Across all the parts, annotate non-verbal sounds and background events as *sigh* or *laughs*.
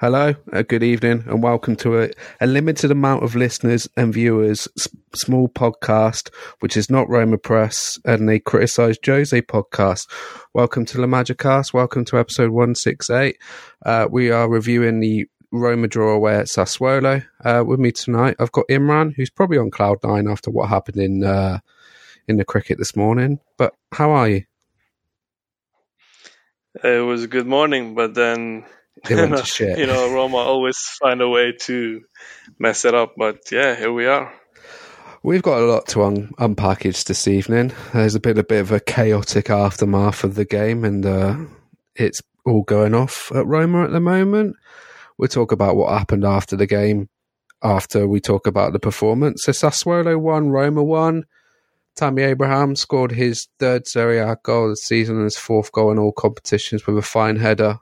Hello, uh, good evening, and welcome to a, a limited amount of listeners and viewers, s- small podcast, which is not Roma Press, and they criticise Jose podcast. Welcome to La Magicast. Welcome to episode 168. Uh, we are reviewing the Roma draw away at Sassuolo. Uh, with me tonight, I've got Imran, who's probably on cloud nine after what happened in uh, in the cricket this morning. But how are you? It was a good morning, but then It went to *laughs* shit. you know Roma always find a way to mess it up. But yeah, here we are. We've got a lot to un- unpackage this evening. There's a bit, a bit of a chaotic aftermath of the game, and uh, it's all going off at Roma at the moment. We'll talk about what happened after the game, after we talk about the performance. So Sassuolo won, Roma won. Tammy Abraham scored his third Serie A goal of the season and his fourth goal in all competitions with a fine header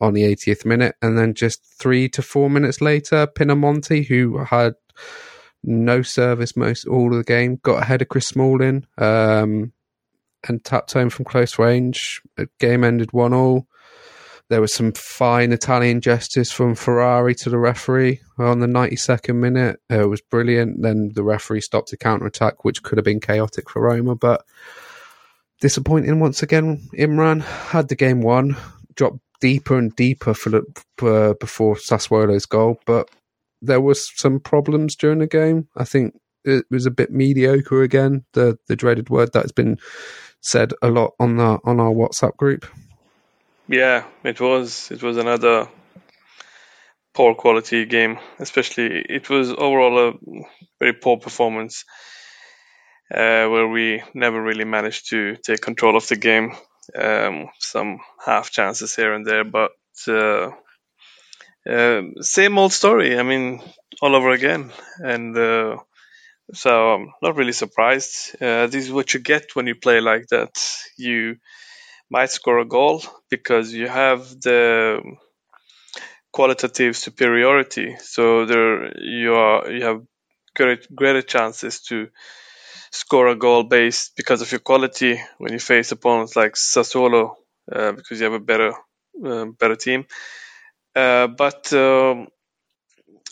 on the 80th minute. And then just three to four minutes later, Pinamonti, who had no service most all of the game, got ahead of Chris Smalling um, and tapped home from close range. Game ended 1 all. There was some fine Italian gestures from Ferrari to the referee on the 92nd minute. Uh, it was brilliant. Then the referee stopped a counter attack, which could have been chaotic for Roma, but disappointing once again. Imran had the game won, dropped deeper and deeper for for, before Sassuolo's goal, but there was some problems during the game. I think it was a bit mediocre again. The the dreaded word that has been said a lot on the on our WhatsApp group. Yeah, it was. It was another poor quality game. Especially, it was overall a very poor performance, uh, where we never really managed to take control of the game. Um, some half chances here and there, but uh, uh, same old story. I mean, all over again, and uh, so I'm not really surprised. Uh, this is what you get when you play like that. You might score a goal because you have the qualitative superiority. So there you are. You have great, greater chances to score a goal based because of your quality when you face opponents like Sassuolo uh, because you have a better uh, better team. Uh, but um,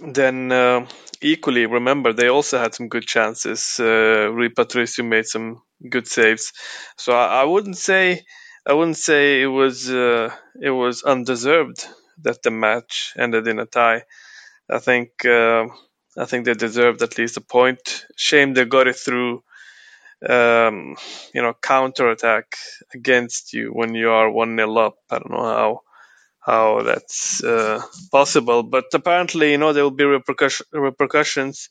then uh, equally, remember they also had some good chances. Uh, Rui Patricio made some good saves, so I, I wouldn't say I wouldn't say it was uh, it was undeserved that the match ended in a tie. I think uh, I think they deserved at least a point. Shame they got it through. Um, you know, counter attack against you when you are one 0 up. I don't know how how that's uh, possible. But apparently, you know, there will be repercussion, repercussions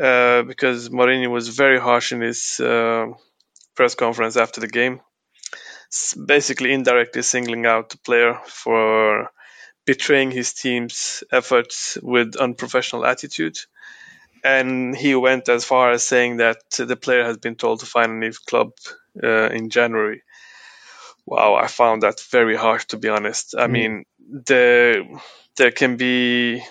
uh, because Mourinho was very harsh in his uh, press conference after the game, S- basically indirectly singling out the player for betraying his team's efforts with unprofessional attitude. And he went as far as saying that the player has been told to find a new club uh, in January wow, I found that very harsh to be honest. I Mm. mean, there there can be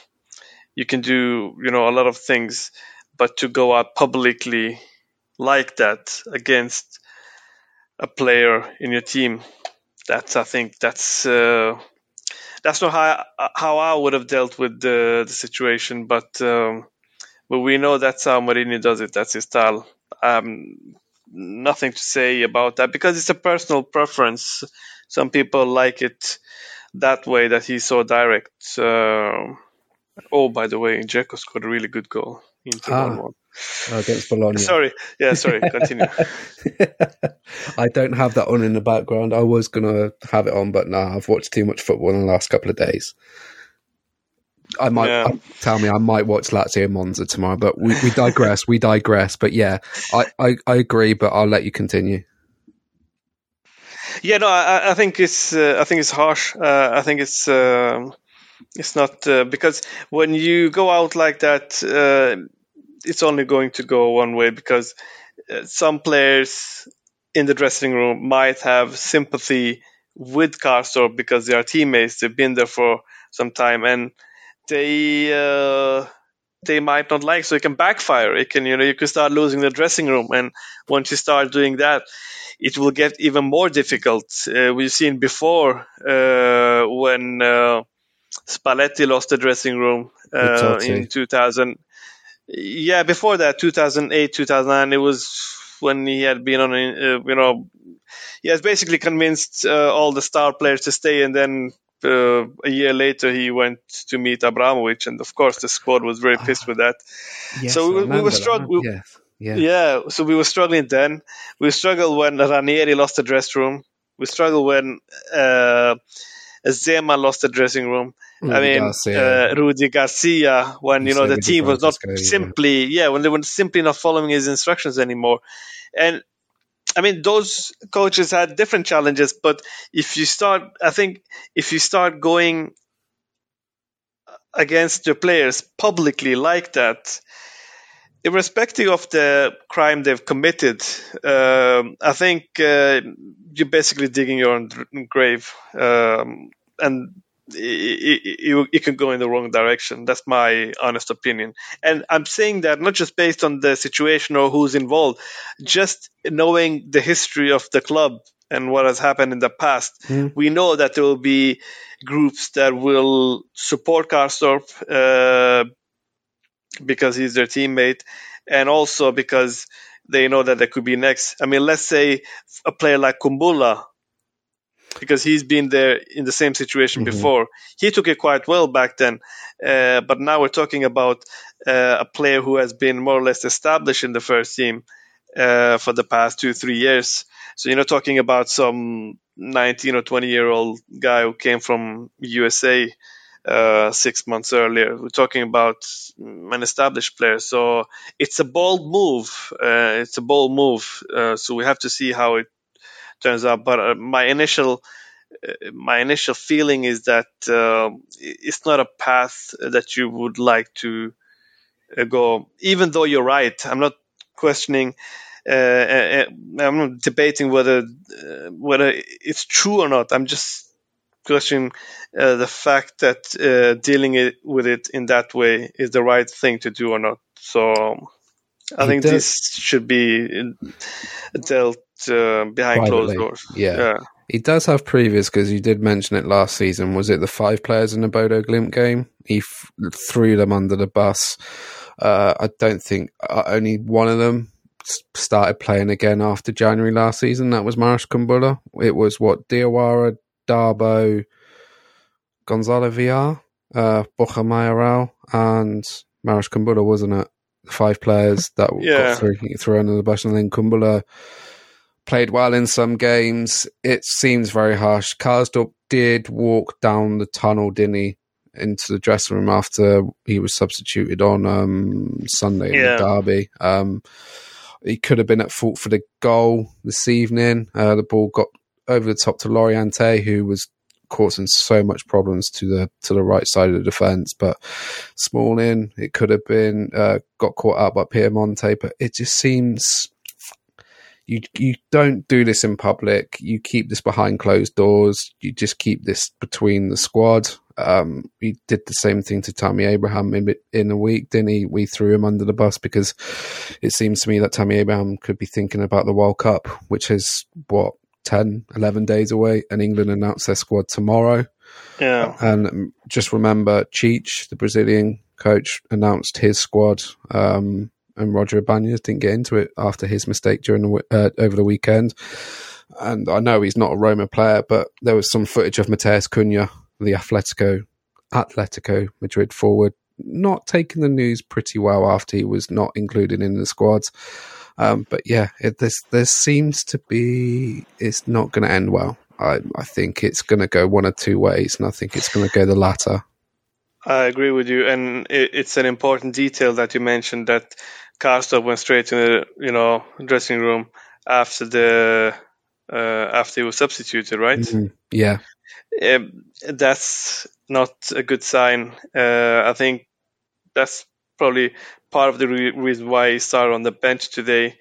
you can do you know a lot of things, but to go out publicly like that against a player in your team, that's I think that's uh, that's not how I, how I would have dealt with the the situation, but. Um, but we know that's how Mourinho does it. That's his style. Um, nothing to say about that because it's a personal preference. Some people like it that way that he's so direct. Uh, oh, by the way, Dzeko scored a really good goal. Inter Ah. 1-1. against Bologna. Sorry, yeah, sorry. *laughs* Continue. I don't have that on in the background. I was gonna have it on, but no, I've watched too much football in the last couple of days. I might Yeah. tell me I might watch Lazio Monza tomorrow, but we, we digress. we digress. But yeah, I, I, I agree, but I'll let you continue. Yeah, no, I, I think it's uh, I think it's harsh. Uh, I think it's um it's not uh, because when you go out like that, uh, it's only going to go one way because uh, some players in the dressing room might have sympathy with Karsdorp because they are teammates. They've been there for some time and they uh, they might not like. So it can backfire. It can you know you can start losing the dressing room, and once you start doing that, it will get even more difficult. Uh, we've seen before uh, when uh, Spalletti lost the dressing room uh, in 2000. Yeah, before that, 2008, 2009, it was when he had been on, uh, you know, he has basically convinced uh, all the star players to stay, and then uh, a year later he went to meet Abramovich, and of course the squad was very pissed with that. Yes, so we, we were struggling. Yes. Yeah. yeah, so we were struggling then. We struggled when Ranieri lost the dressing room. We struggled when uh, Zeman lost the dressing room. Rudy I mean, Garcia. Uh, Rudy Garcia, when you know the team was not simply, yeah. yeah, when they were simply not following his instructions anymore, and I mean, those coaches had different challenges, but if you start, I think, if you start going against your players publicly like that, irrespective of the crime they've committed, um, I think uh, you're basically digging your own grave, um, and it, it, it, can go in the wrong direction. That's my honest opinion, and I'm saying that not just based on the situation or who's involved, just knowing the history of the club and what has happened in the past, mm. we know that there will be groups that will support Karsdorp. Uh, because he's their teammate, and also because they know that they could be next. I mean, let's say a player like Kumbulla, because he's been there in the same situation mm-hmm. before. He took it quite well back then, uh, but now we're talking about uh, a player who has been more or less established in the first team uh, for the past two, three years. So you're not talking about some 19 or 20 year old guy who came from USA uh, six months earlier. We're talking about an established player, so it's a bold move. Uh, it's a bold move. Uh, so we have to see how it turns out. But uh, my initial uh, my initial feeling is that it's not a path that you would like to go. Even though you're right, I'm not questioning. I'm not debating whether whether it's true or not. I'm just questioning uh, the fact that uh, dealing it, with it in that way is the right thing to do or not. So I think does. this should be dealt uh, behind Privately. closed doors. Yeah. yeah. He does have previous because you did mention it last season. Was it the five players in the Bodo Glimt game? He f- threw them under the bus. Uh, I don't think uh, only one of them started playing again after January last season. That was Maros Kumbulla. It was what Diawara, Darboe, Gonzalo Villar, uh, Borja Mayoral, and Maros Kumbulla, wasn't it? Five players that yeah. got through, through under the bus, and then Kumbulla played well in some games. It seems very harsh. Karsdorp did walk down the tunnel, didn't he, into the dressing room after he was substituted on um, Sunday in the derby. Um, he could have been at fault for the goal this evening. Uh, the ball got over the top to Laurienté, who was causing so much problems to the to the right side of the defence. But Smalling, it could have been uh, got caught out by Pinamonti, but it just seems you you don't do this in public. You keep this behind closed doors. You just keep this between the squad. Um, he did the same thing to Tammy Abraham in, in a week, didn't he? We threw him under the bus because it seems to me that Tammy Abraham could be thinking about the World Cup, which is what 10, 11 days away, and England announced their squad tomorrow. Yeah. And just remember, Tite, the Brazilian coach, announced his squad, um, and Roger Ibanez didn't get into it after his mistake during the uh, over the weekend. And I know he's not a Roma player, but there was some footage of Matheus Cunha, the Atletico Atletico Madrid forward, not taking the news pretty well after he was not included in the squads. Um, but yeah, it, this there seems to be it's not going to end well. I, I think it's going to go one or two ways, and I think it's going to go the latter. I agree with you, and it, it's an important detail that you mentioned that Karsdorp went straight to the you know dressing room after the uh, after he was substituted, right? Mm-hmm. Yeah, um, that's not a good sign. Uh, I think that's probably part of the re- reason why he started on the bench today.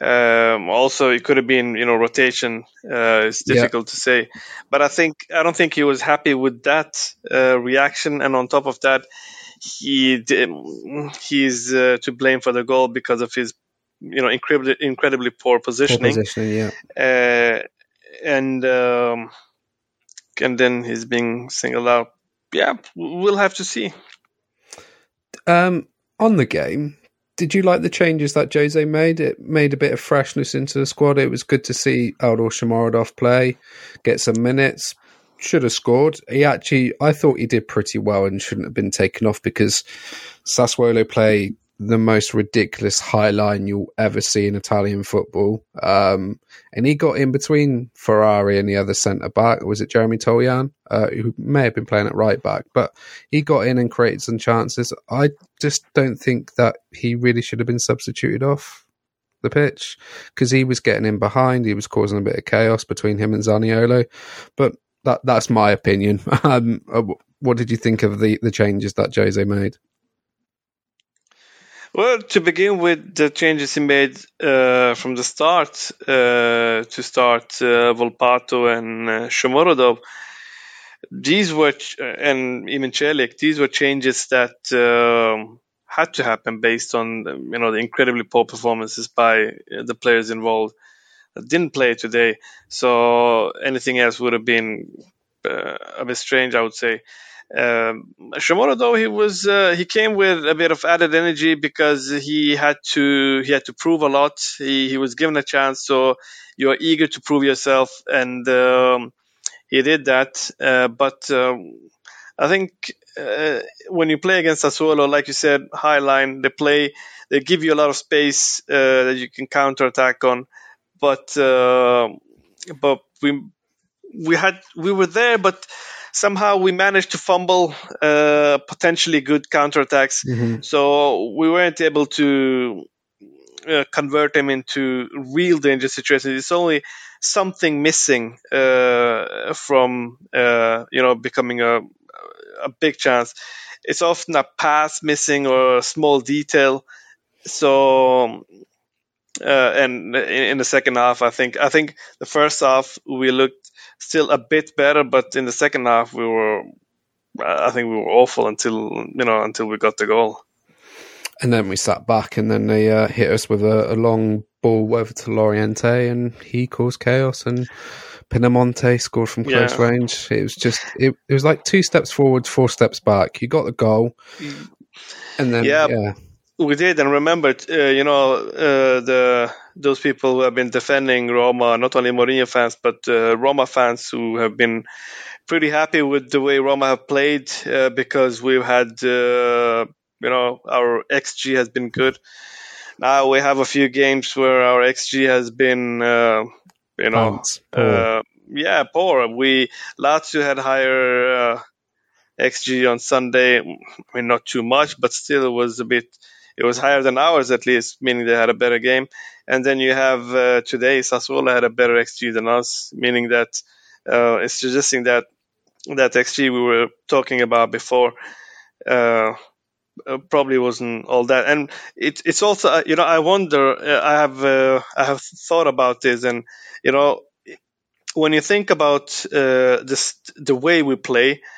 Um, also, it could have been, you know, rotation. Uh, it's difficult yeah. to say, but I think I don't think he was happy with that uh, reaction. And on top of that, he did, he's uh, to blame for the goal because of his, you know, incredibly incredibly poor positioning. Poor positioning yeah. Uh, and um, and then he's being singled out yeah, we'll have to see. Um, on the game, did you like the changes that Jose made? It made a bit of freshness into the squad. It was good to see Eldor Shomurodov play, get some minutes. Should have scored. He actually, I thought he did pretty well and shouldn't have been taken off because Sassuolo play the most ridiculous high line you'll ever see in Italian football. Um, and he got in between Ferrari and the other centre back. Was it Jeremy Toljan, uh, who may have been playing at right back? But he got in and created some chances. I just don't think that he really should have been substituted off the pitch because he was getting in behind. He was causing a bit of chaos between him and Zaniolo. But that that's my opinion. *laughs* Um, uh, what did you think of the, the changes that Jose made? Well, to begin with, the changes he made uh, from the start uh, to start uh, Volpato and uh, Shomurodov, these were, ch- and even Celik, these were changes that um, had to happen based on you know the incredibly poor performances by the players involved that didn't play today. So anything else would have been uh, a bit strange, I would say. Um, Shomurodov he was uh, he came with a bit of added energy because he had to he had to prove a lot. He he was given a chance, so you're eager to prove yourself, and um, he did that. Uh, but um, I think uh, when you play against Sassuolo, like you said, high line, they play, they give you a lot of space uh, that you can counter attack on. But uh, but we we had we were there, but somehow we managed to fumble uh, potentially good counterattacks. Mm-hmm. So we weren't able to uh, convert them into real danger situations. It's only something missing uh, from uh, you know becoming a a big chance. It's often a pass missing or a small detail. So uh, and in, the second half, I think I think the first half we looked still a bit better, but in the second half we were, I think we were awful until you know until we got the goal. And then we sat back, and then they uh, hit us with a, a, long ball over to Laurienté, and he caused chaos. And Pinamonti scored from close yeah. range. It was just it, it was like two steps forward, four steps back. You got the goal, mm. and then yeah. yeah we did and remembered, uh, you know, uh, the those people who have been defending Roma, not only Mourinho fans but uh, Roma fans who have been pretty happy with the way Roma have played uh, because we've had, uh, you know, our xG has been good. Now we have a few games where our xG has been, uh, you know, poor. yeah, poor. We Lazio had higher xG on Sunday. I mean, not too much, but still it was a bit it was higher than ours at least, meaning they had a better game. And then you have uh, today Sassuolo had a better XG than us, meaning that uh, it's suggesting that that XG we were talking about before uh, uh probably wasn't all that. And it, it's also uh, you know I wonder uh, I have I have thought about this, and you know when you think about this the way we play uh,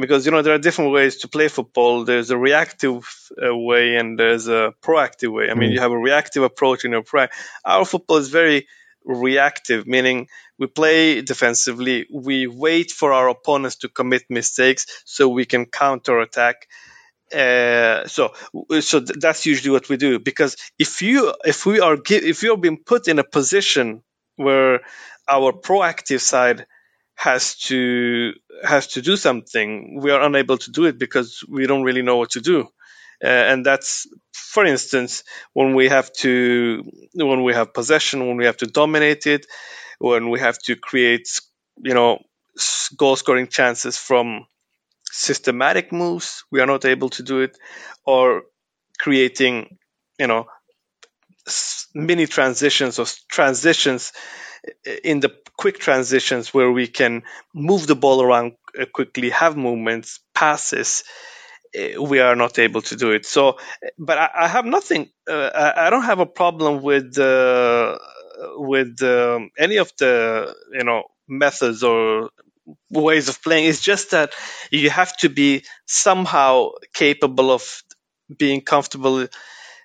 because you know there are different ways to play football. There's a reactive uh, way and there's a proactive way. I mean, mm. you have a reactive approach and a pro. Our football is very reactive, meaning we play defensively. We wait for our opponents to commit mistakes so we can counter attack. Uh, so, so that's usually what we do. Because if you, if we are, if you are being put in a position where our proactive side has to has to do something, we are unable to do it because we don't really know what to do. Uh, and that's, for instance, when we have to when we have possession, when we have to dominate it, when we have to create, you know, goal scoring chances from systematic moves, we are not able to do it, or creating, you know, mini transitions or transitions in the quick transitions where we can move the ball around uh, quickly, have movements, passes, we are not able to do it. So, but I, I have nothing. Uh, I, don't have a problem with uh, with um, any of the you know methods or ways of playing. It's just that you have to be somehow capable of being comfortable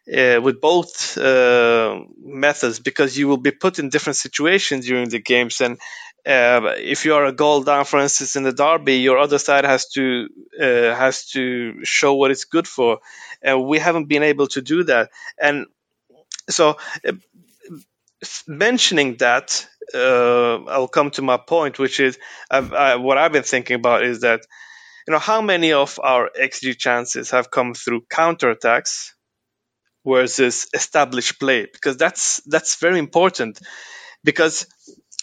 uh, with both uh, methods because you will be put in different situations during the games. And uh, if you are a goal down, for instance, in the derby, your other side has to uh, has to show what it's good for, and we haven't been able to do that. And so, uh, mentioning that, uh, I'll come to my point, which is I, what I've been thinking about is that you know how many of our xG chances have come through counterattacks versus established play, because that's that's very important, because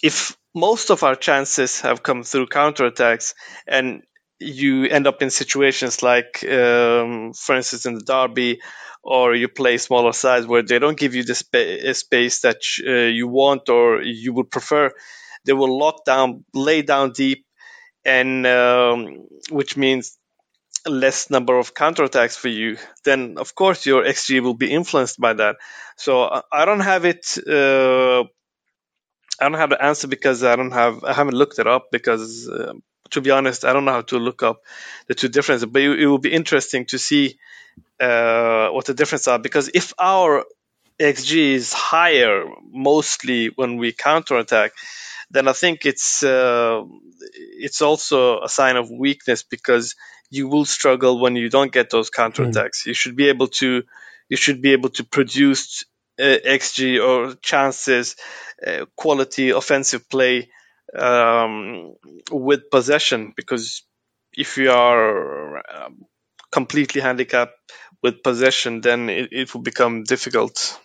if most of our chances have come through counterattacks and you end up in situations like, um, for instance, in the derby, or you play smaller sides where they don't give you the spa- space that uh, you want or you would prefer. They will lock down, lay down deep, and um, which means less number of counterattacks for you. Then, of course, your XG will be influenced by that. So I don't have it. Uh, I don't have the answer because I don't have I haven't looked it up because uh, to be honest I don't know how to look up the two differences. But it, it will be interesting to see uh, what the differences are because if our xG is higher mostly when we counterattack, then I think it's uh, it's also a sign of weakness because you will struggle when you don't get those counterattacks. Mm. You should be able to you should be able to produce uh, xG or chances, uh, quality offensive play um, with possession. Because if you are um, completely handicapped with possession, then it, it will become difficult.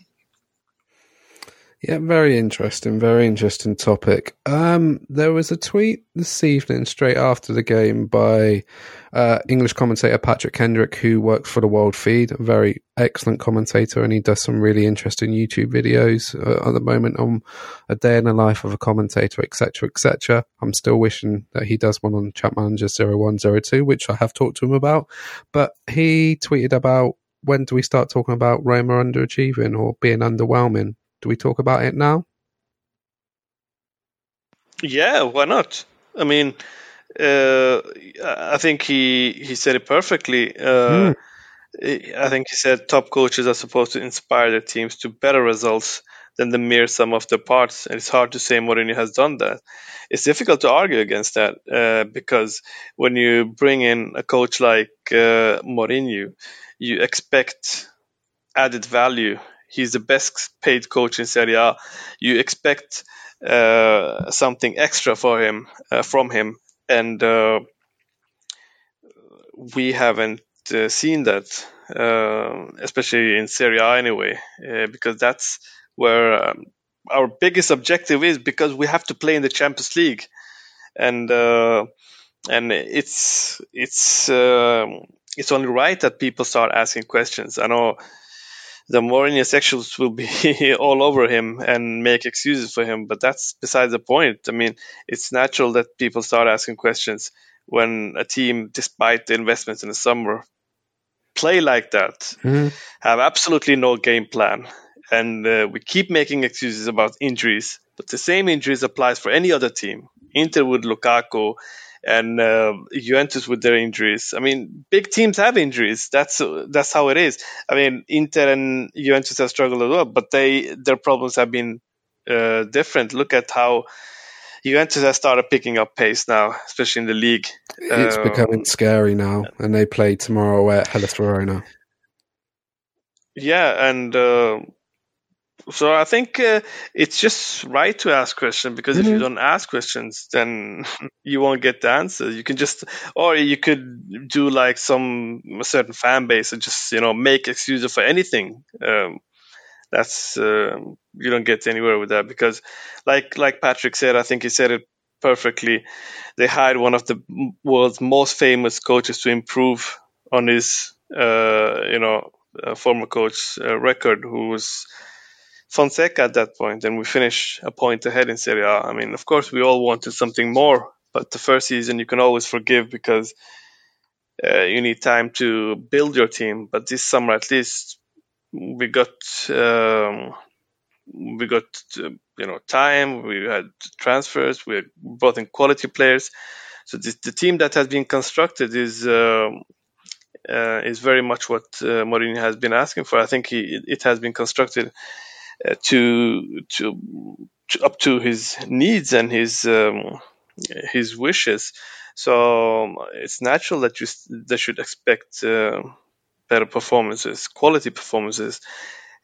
Yeah, very interesting. Very interesting topic. Um, there was a tweet this evening, straight after the game, by uh, English commentator Patrick Kendrick, who works for the World Feed. A very excellent commentator, and he does some really interesting YouTube videos uh, at the moment on a day in the life of a commentator, etc., etc. I'm still wishing that he does one on Champ Manager 0102, which I have talked to him about. But he tweeted about when do we start talking about Roma underachieving or being underwhelming? Do we talk about it now? Yeah, why not? I mean, uh, I think he he said it perfectly. Uh, mm. I think he said top coaches are supposed to inspire their teams to better results than the mere sum of the parts. And it's hard to say Mourinho has done that. It's difficult to argue against that uh, because when you bring in a coach like uh, Mourinho, you expect added value he's the best paid coach in Serie A. You expect uh, something extra for him uh, from him, and uh, we haven't uh, seen that, uh, especially in Serie A anyway, uh, because that's where um, our biggest objective is. Because we have to play in the Champions League, and and it's it's um, it's only right that people start asking questions. I know the Mourinho sexuals will be *laughs* all over him and make excuses for him. But that's beside the point. I mean, it's natural that people start asking questions when a team, despite the investments in the summer, play like that, mm-hmm. have absolutely no game plan, and uh, we keep making excuses about injuries. But the same injuries applies for any other team. Inter with Lukaku, and uh, Juventus with their injuries. I mean, big teams have injuries. That's that's how it is. I mean, Inter and Juventus have struggled as well, but they their problems have been uh, different. Look at how Juventus has started picking up pace now, especially in the league. It's um, becoming scary now, and they play tomorrow at Hellas Verona. Yeah, and uh, so I think uh, it's just right to ask questions because mm-hmm. if you mm-hmm. don't ask questions, then *laughs* you won't get the answer. You can just, or you could do like some certain fan base and just you know make excuses for anything. Um, that's uh, you don't get anywhere with that because, like like Patrick said, I think he said it perfectly. They hired one of the world's most famous coaches to improve on his uh, you know uh, former coach uh, record, who was Fonseca at that point, and we finish a point ahead in Serie A. I mean, of course, we all wanted something more, but the first season you can always forgive because uh, you need time to build your team. But this summer, at least, we got um, we got uh, you know time. We had transfers. We brought in quality players. So this, the team that has been constructed is. Uh, uh, is very much what uh, Mourinho has been asking for. I think he, it has been constructed uh, to to up to his needs and his um, his wishes. So um, it's natural that you they should expect uh, better performances, quality performances,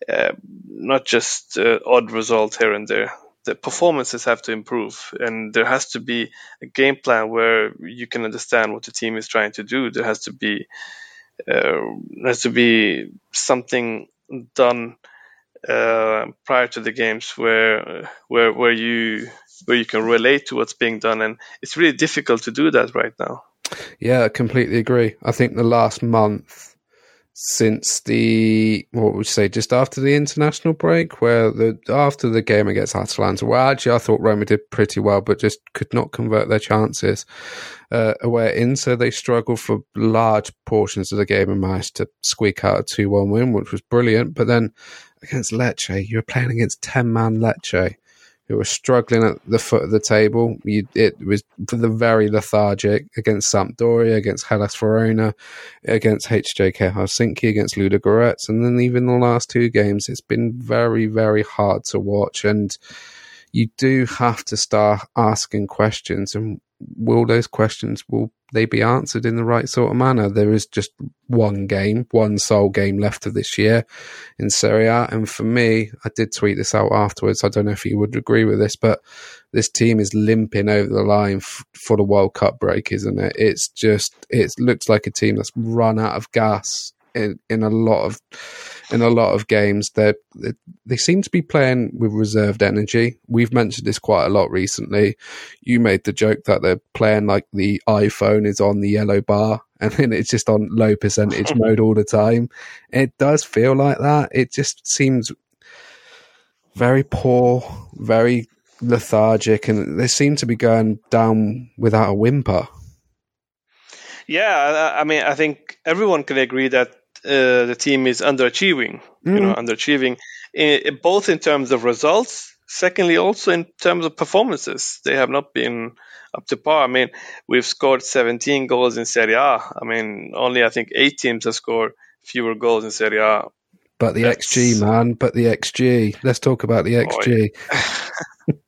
uh, not just uh, odd results here and there. The performances have to improve, and there has to be a game plan where you can understand what the team is trying to do. There has to be uh, has to be something done uh, prior to the games where where where you where you can relate to what's being done, and it's really difficult to do that right now. Yeah, I completely agree. I think the last month since the what would you say just after the international break, where the after the game against Atalanta, well, actually I thought Roma did pretty well, but just could not convert their chances uh, away at Inter. They struggled for large portions of the game and managed to squeak out a two-one win, which was brilliant. But then against Lecce, you were playing against ten-man Lecce who were struggling at the foot of the table. You, it was the very lethargic against Sampdoria, against Hellas Verona, against HJK Helsinki, against Ludogorets, and then even the last two games, it's been very, very hard to watch. And you do have to start asking questions, and will those questions will they be answered in the right sort of manner? There is just one game, one sole game left of this year in Serie A. And for me, I did tweet this out afterwards. I don't know if you would agree with this, but this team is limping over the line f- for the World Cup break, isn't it? It's just, it looks like a team that's run out of gas in, in a lot of in a lot of games. They they seem to be playing with reserved energy. We've mentioned this quite a lot recently. You made the joke that they're playing like the iPhone is on the yellow bar *laughs* and then it's just on low percentage mode all the time. It does feel like that. It just seems very poor, very lethargic, and they seem to be going down without a whimper. Yeah, I mean, I think everyone can agree that uh, the team is underachieving. Mm. You know, mm. underachieving in, both in terms of results. Secondly, also in terms of performances, they have not been up to par. I mean, we've scored 17 goals in Serie A. I mean, only I think eight teams have scored fewer goals in Serie A. But the That's... XG, man. But the XG. Let's talk about the XG. *laughs*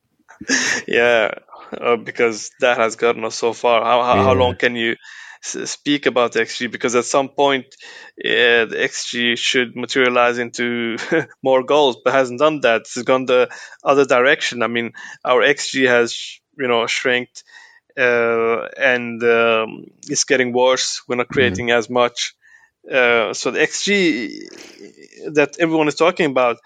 Yeah, uh, because that has gotten us so far. How how, yeah. how long can you speak about XG because at some point uh, the XG should materialize into *laughs* more goals, but hasn't done that. It's gone the other direction. I mean, our XG has you know shrinked uh, and um, it's getting worse. We're not mm-hmm. creating mm-hmm. as much. Uh, so the XG that everyone is talking about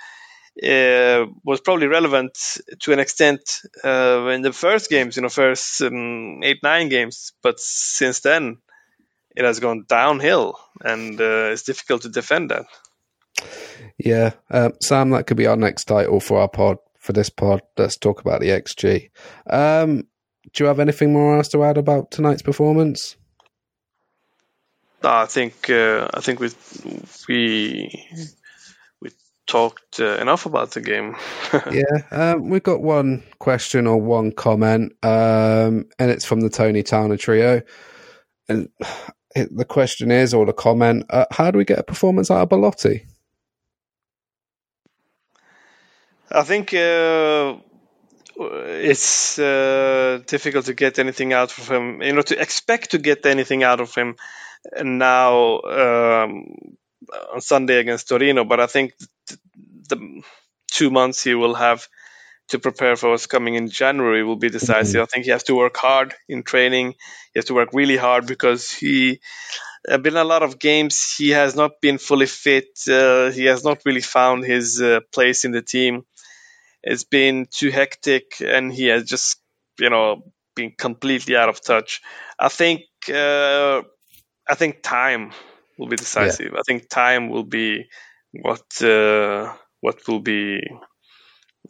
uh, was probably relevant to an extent uh, in the first games, you know, first um, eight nine games. But since then, it has gone downhill, and uh, it's difficult to defend that. Yeah, uh, Sam, that could be our next title for our pod. For this pod, let's talk about the XG. Um, do you have anything more else to add about tonight's performance? No, I think uh, I think we we we talked uh, enough about the game. *laughs* yeah, um, we've got one question or one comment, um, and it's from the Tony Towner trio. And the question is, or the comment, uh, how do we get a performance out of Belotti? I think uh, it's uh, difficult to get anything out of him. You know, to expect to get anything out of him now um, on Sunday against Torino. But I think the two months he will have to prepare for what's coming in January will be decisive. Mm-hmm. I think he has to work hard in training. He has to work really hard because he have been a lot of games. He has not been fully fit. Uh, he has not really found his uh, place in the team. It's been too hectic, and he has just, you know, been completely out of touch. I think, uh, I think time will be decisive. Yeah. I think time will be what uh, what will be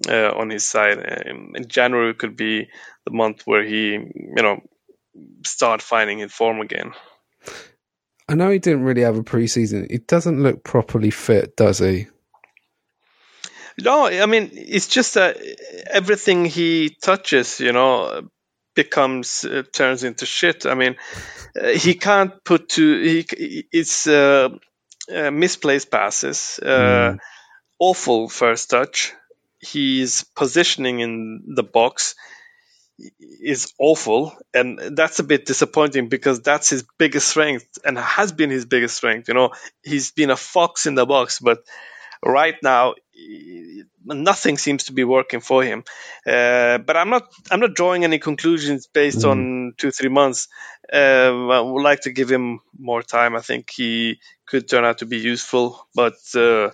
uh, on his side. Um, in January could be the month where he, you know, start finding his form again. I know he didn't really have a preseason. He doesn't look properly fit, does he? No, I mean it's just that everything he touches, you know, becomes uh, turns into shit. I mean, uh, he can't put to he it's uh, uh misplaced passes, mm. awful first touch, his positioning in the box is awful, and that's a bit disappointing because that's his biggest strength and has been his biggest strength. You know, he's been a fox in the box, but right now nothing seems to be working for him. Uh, but I'm not I'm not drawing any conclusions based mm. on two three months. Uh, I would like to give him more time. I think he could turn out to be useful, but uh,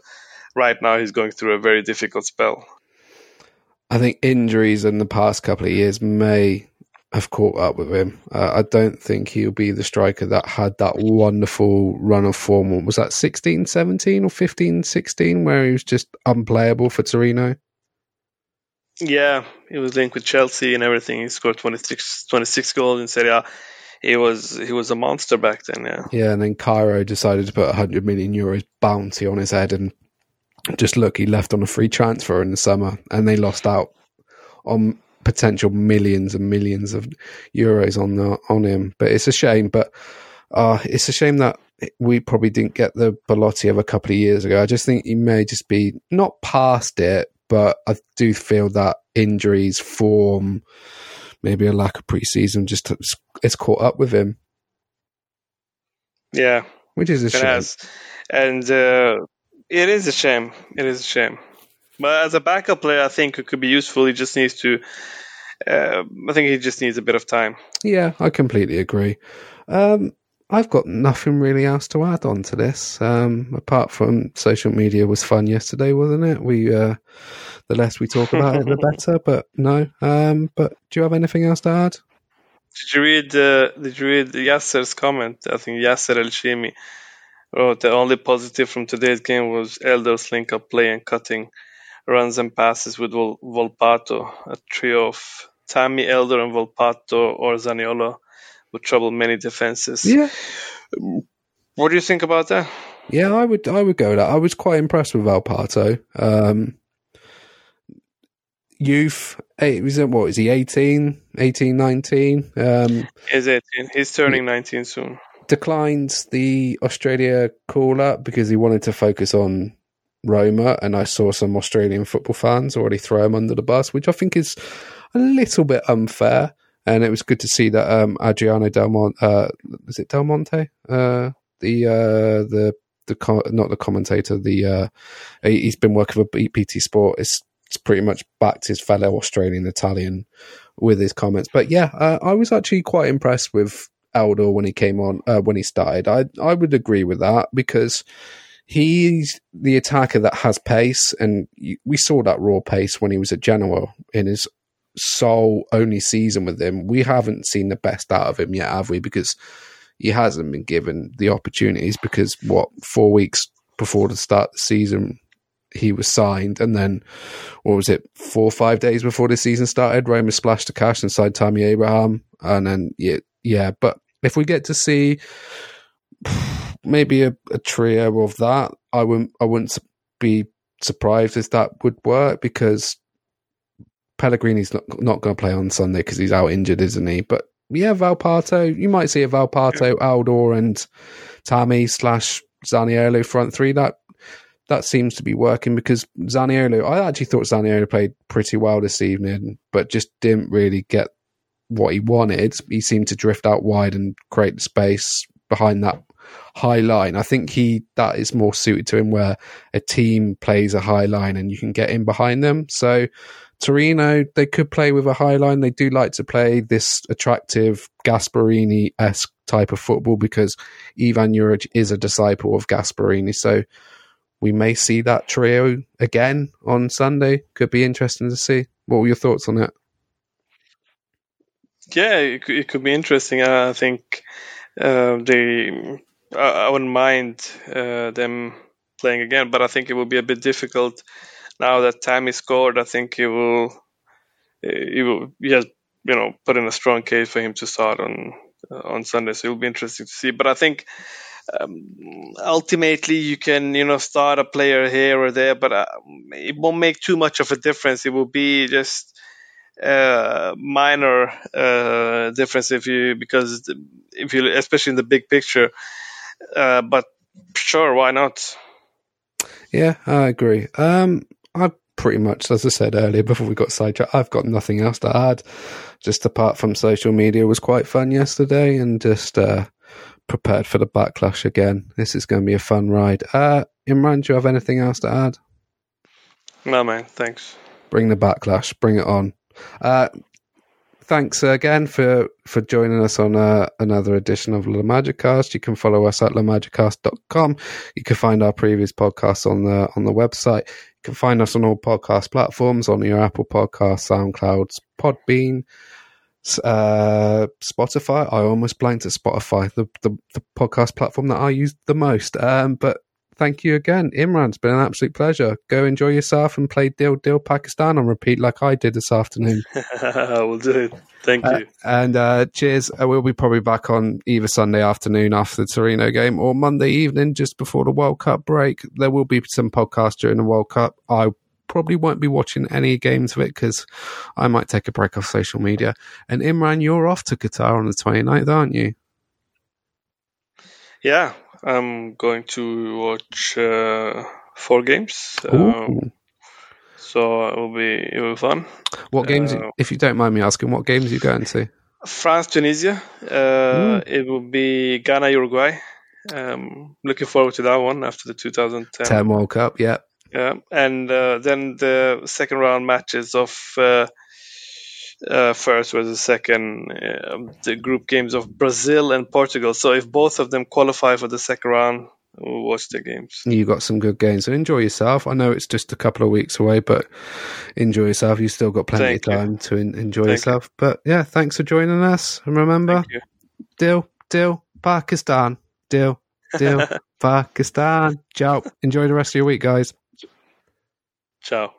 right now he's going through a very difficult spell. I think injuries in the past couple of years may have caught up with him. Uh, I don't think he'll be the striker that had that wonderful run of form. Was that 16 17 or 15 16 where he was just unplayable for Torino? Yeah, he was linked with Chelsea and everything. He scored 26, 26 goals in Serie A. He was he was a monster back then, yeah. Yeah, and then Cairo decided to put 100 million euros bounty on his head and just look, he left on a free transfer in the summer and they lost out on potential millions and millions of euros on the, on him. But it's a shame. But uh, it's a shame that we probably didn't get the Belotti of a couple of years ago. I just think he may just be not past it, but I do feel that injuries, form, maybe a lack of preseason, just it's caught up with him. Yeah, which is a shame. Has. And uh, it is a shame. It is a shame. But as a backup player, I think it could be useful. He just needs to. Uh, I think he just needs a bit of time. Yeah, I completely agree. Um, I've got nothing really else to add on to this. Um, apart from social media was fun yesterday, wasn't it? We uh, the less we talk about it, the *laughs* better. But no. Um, but do you have anything else to add? Did you read? Uh, did you read Yasser's comment? I think Yasser El Shimi wrote the only positive from today's game was Eldor's link up play and cutting runs and passes with Vol- Volpato, a trio of Tammy, Eldor, and Volpato or Zaniolo would trouble many defenses. Yeah. What do you think about that? Yeah, I would I would go with that. I was quite impressed with Volpato. Um, youth, eight, was it, what is he, 18, 18, 19? Um, He's 18. He's turning 19 soon. Declined the Australia call up because he wanted to focus on Roma, and I saw some Australian football fans already throw him under the bus, which I think is a little bit unfair. And it was good to see that um, Adriano Del Monte, uh, is it Del Monte? Uh, the uh, the the not the commentator. The uh, he's been working for BT Sport. It's, it's pretty much backed his fellow Australian Italian with his comments. But yeah, uh, I was actually quite impressed with Eldor when he came on uh, when he started. I I would agree with that because he's the attacker that has pace, and we saw that raw pace when he was at Genoa in his sole only season with him. We haven't seen the best out of him yet, have we? Because he hasn't been given the opportunities. Because what four weeks before the start of the season, he was signed, and then what was it? Four or five days before the season started, Roma splashed the cash and signed Tammy Abraham, and then yeah, yeah. But if we get to see *sighs* maybe a, a trio of that. I wouldn't I wouldn't be surprised if that would work because Pellegrini's not not going to play on Sunday because he's out injured, isn't he? But yeah, Volpato, you might see a Volpato, Eldor, and Tammy slash Zaniolo front three. That that seems to be working because Zaniolo. I actually thought Zaniolo played pretty well this evening, but just didn't really get what he wanted. He seemed to drift out wide and create space behind that high line. I think he that is more suited to him where a team plays a high line and you can get in behind them. So Torino, they could play with a high line. They do like to play this attractive Gasperini esque type of football because Ivan Juric is a disciple of Gasperini. So we may see that trio again on Sunday. Could be interesting to see. What were your thoughts on it? Yeah, it, it could be interesting. I think uh, they I, wouldn't mind uh, them playing again, but I think it will be a bit difficult now that Tammy scored. I think it will, it will, he has, you know, put in a strong case for him to start on uh, on Sunday. So it will be interesting to see. But I think um, ultimately you can, you know, start a player here or there, but uh, it won't make too much of a difference. It will be just uh, minor uh, difference if you because if you especially in the big picture uh, but sure, why not? Yeah, I agree. Um, I pretty much, as I said earlier *laughs* before we got sidetracked, I've got nothing else to add. Just apart from social media was quite fun yesterday and just uh, prepared for the backlash again. This is going to be a fun ride. Uh, Imran, do you have anything else to add? No, man. Thanks. Bring the backlash. Bring it on. Uh, thanks again for, for joining us on uh, another edition of La Magicast. You can follow us at lamagicast.com. You can find our previous podcasts on the on the website. You can find us on all podcast platforms on your Apple Podcast, SoundCloud, Podbean, uh, Spotify. I almost blanked at Spotify, the, the, the podcast platform that I use the most. Um, but thank you again, Imran. It's been an absolute pleasure. Go enjoy yourself and play Dil Dil Pakistan on repeat like I did this afternoon. I *laughs* will do it. Thank Uh, you. and uh, cheers. Uh, we'll be probably back on either Sunday afternoon after the Torino game or Monday evening just before the World Cup break. There will be some podcasts during the World Cup. I probably won't be watching any games of it because I might take a break off social media. And Imran, you're off to Qatar on the 29th, aren't you? Yeah, I'm going to watch uh, four games. Um, so it will be it will be fun. What games, uh, if you don't mind me asking, what games are you going to? France, Tunisia. Uh, it will be Ghana, Uruguay. Um, looking forward to that one after the 2010. 10 World Cup, yeah. Yeah, and uh, then the second round matches of uh, first versus second, uh, the group games of Brazil and Portugal. So if both of them qualify for the second round, we'll watch the games. You got some good games, so enjoy yourself. I know it's just a couple of weeks away, but enjoy yourself. You've still got plenty Thank of you. time to en- enjoy Thank yourself. But yeah, thanks for joining us. And remember, you. Dil, Dil, Pakistan. Dil, Dil, *laughs* Pakistan. Ciao. Enjoy the rest of your week, guys. Ciao.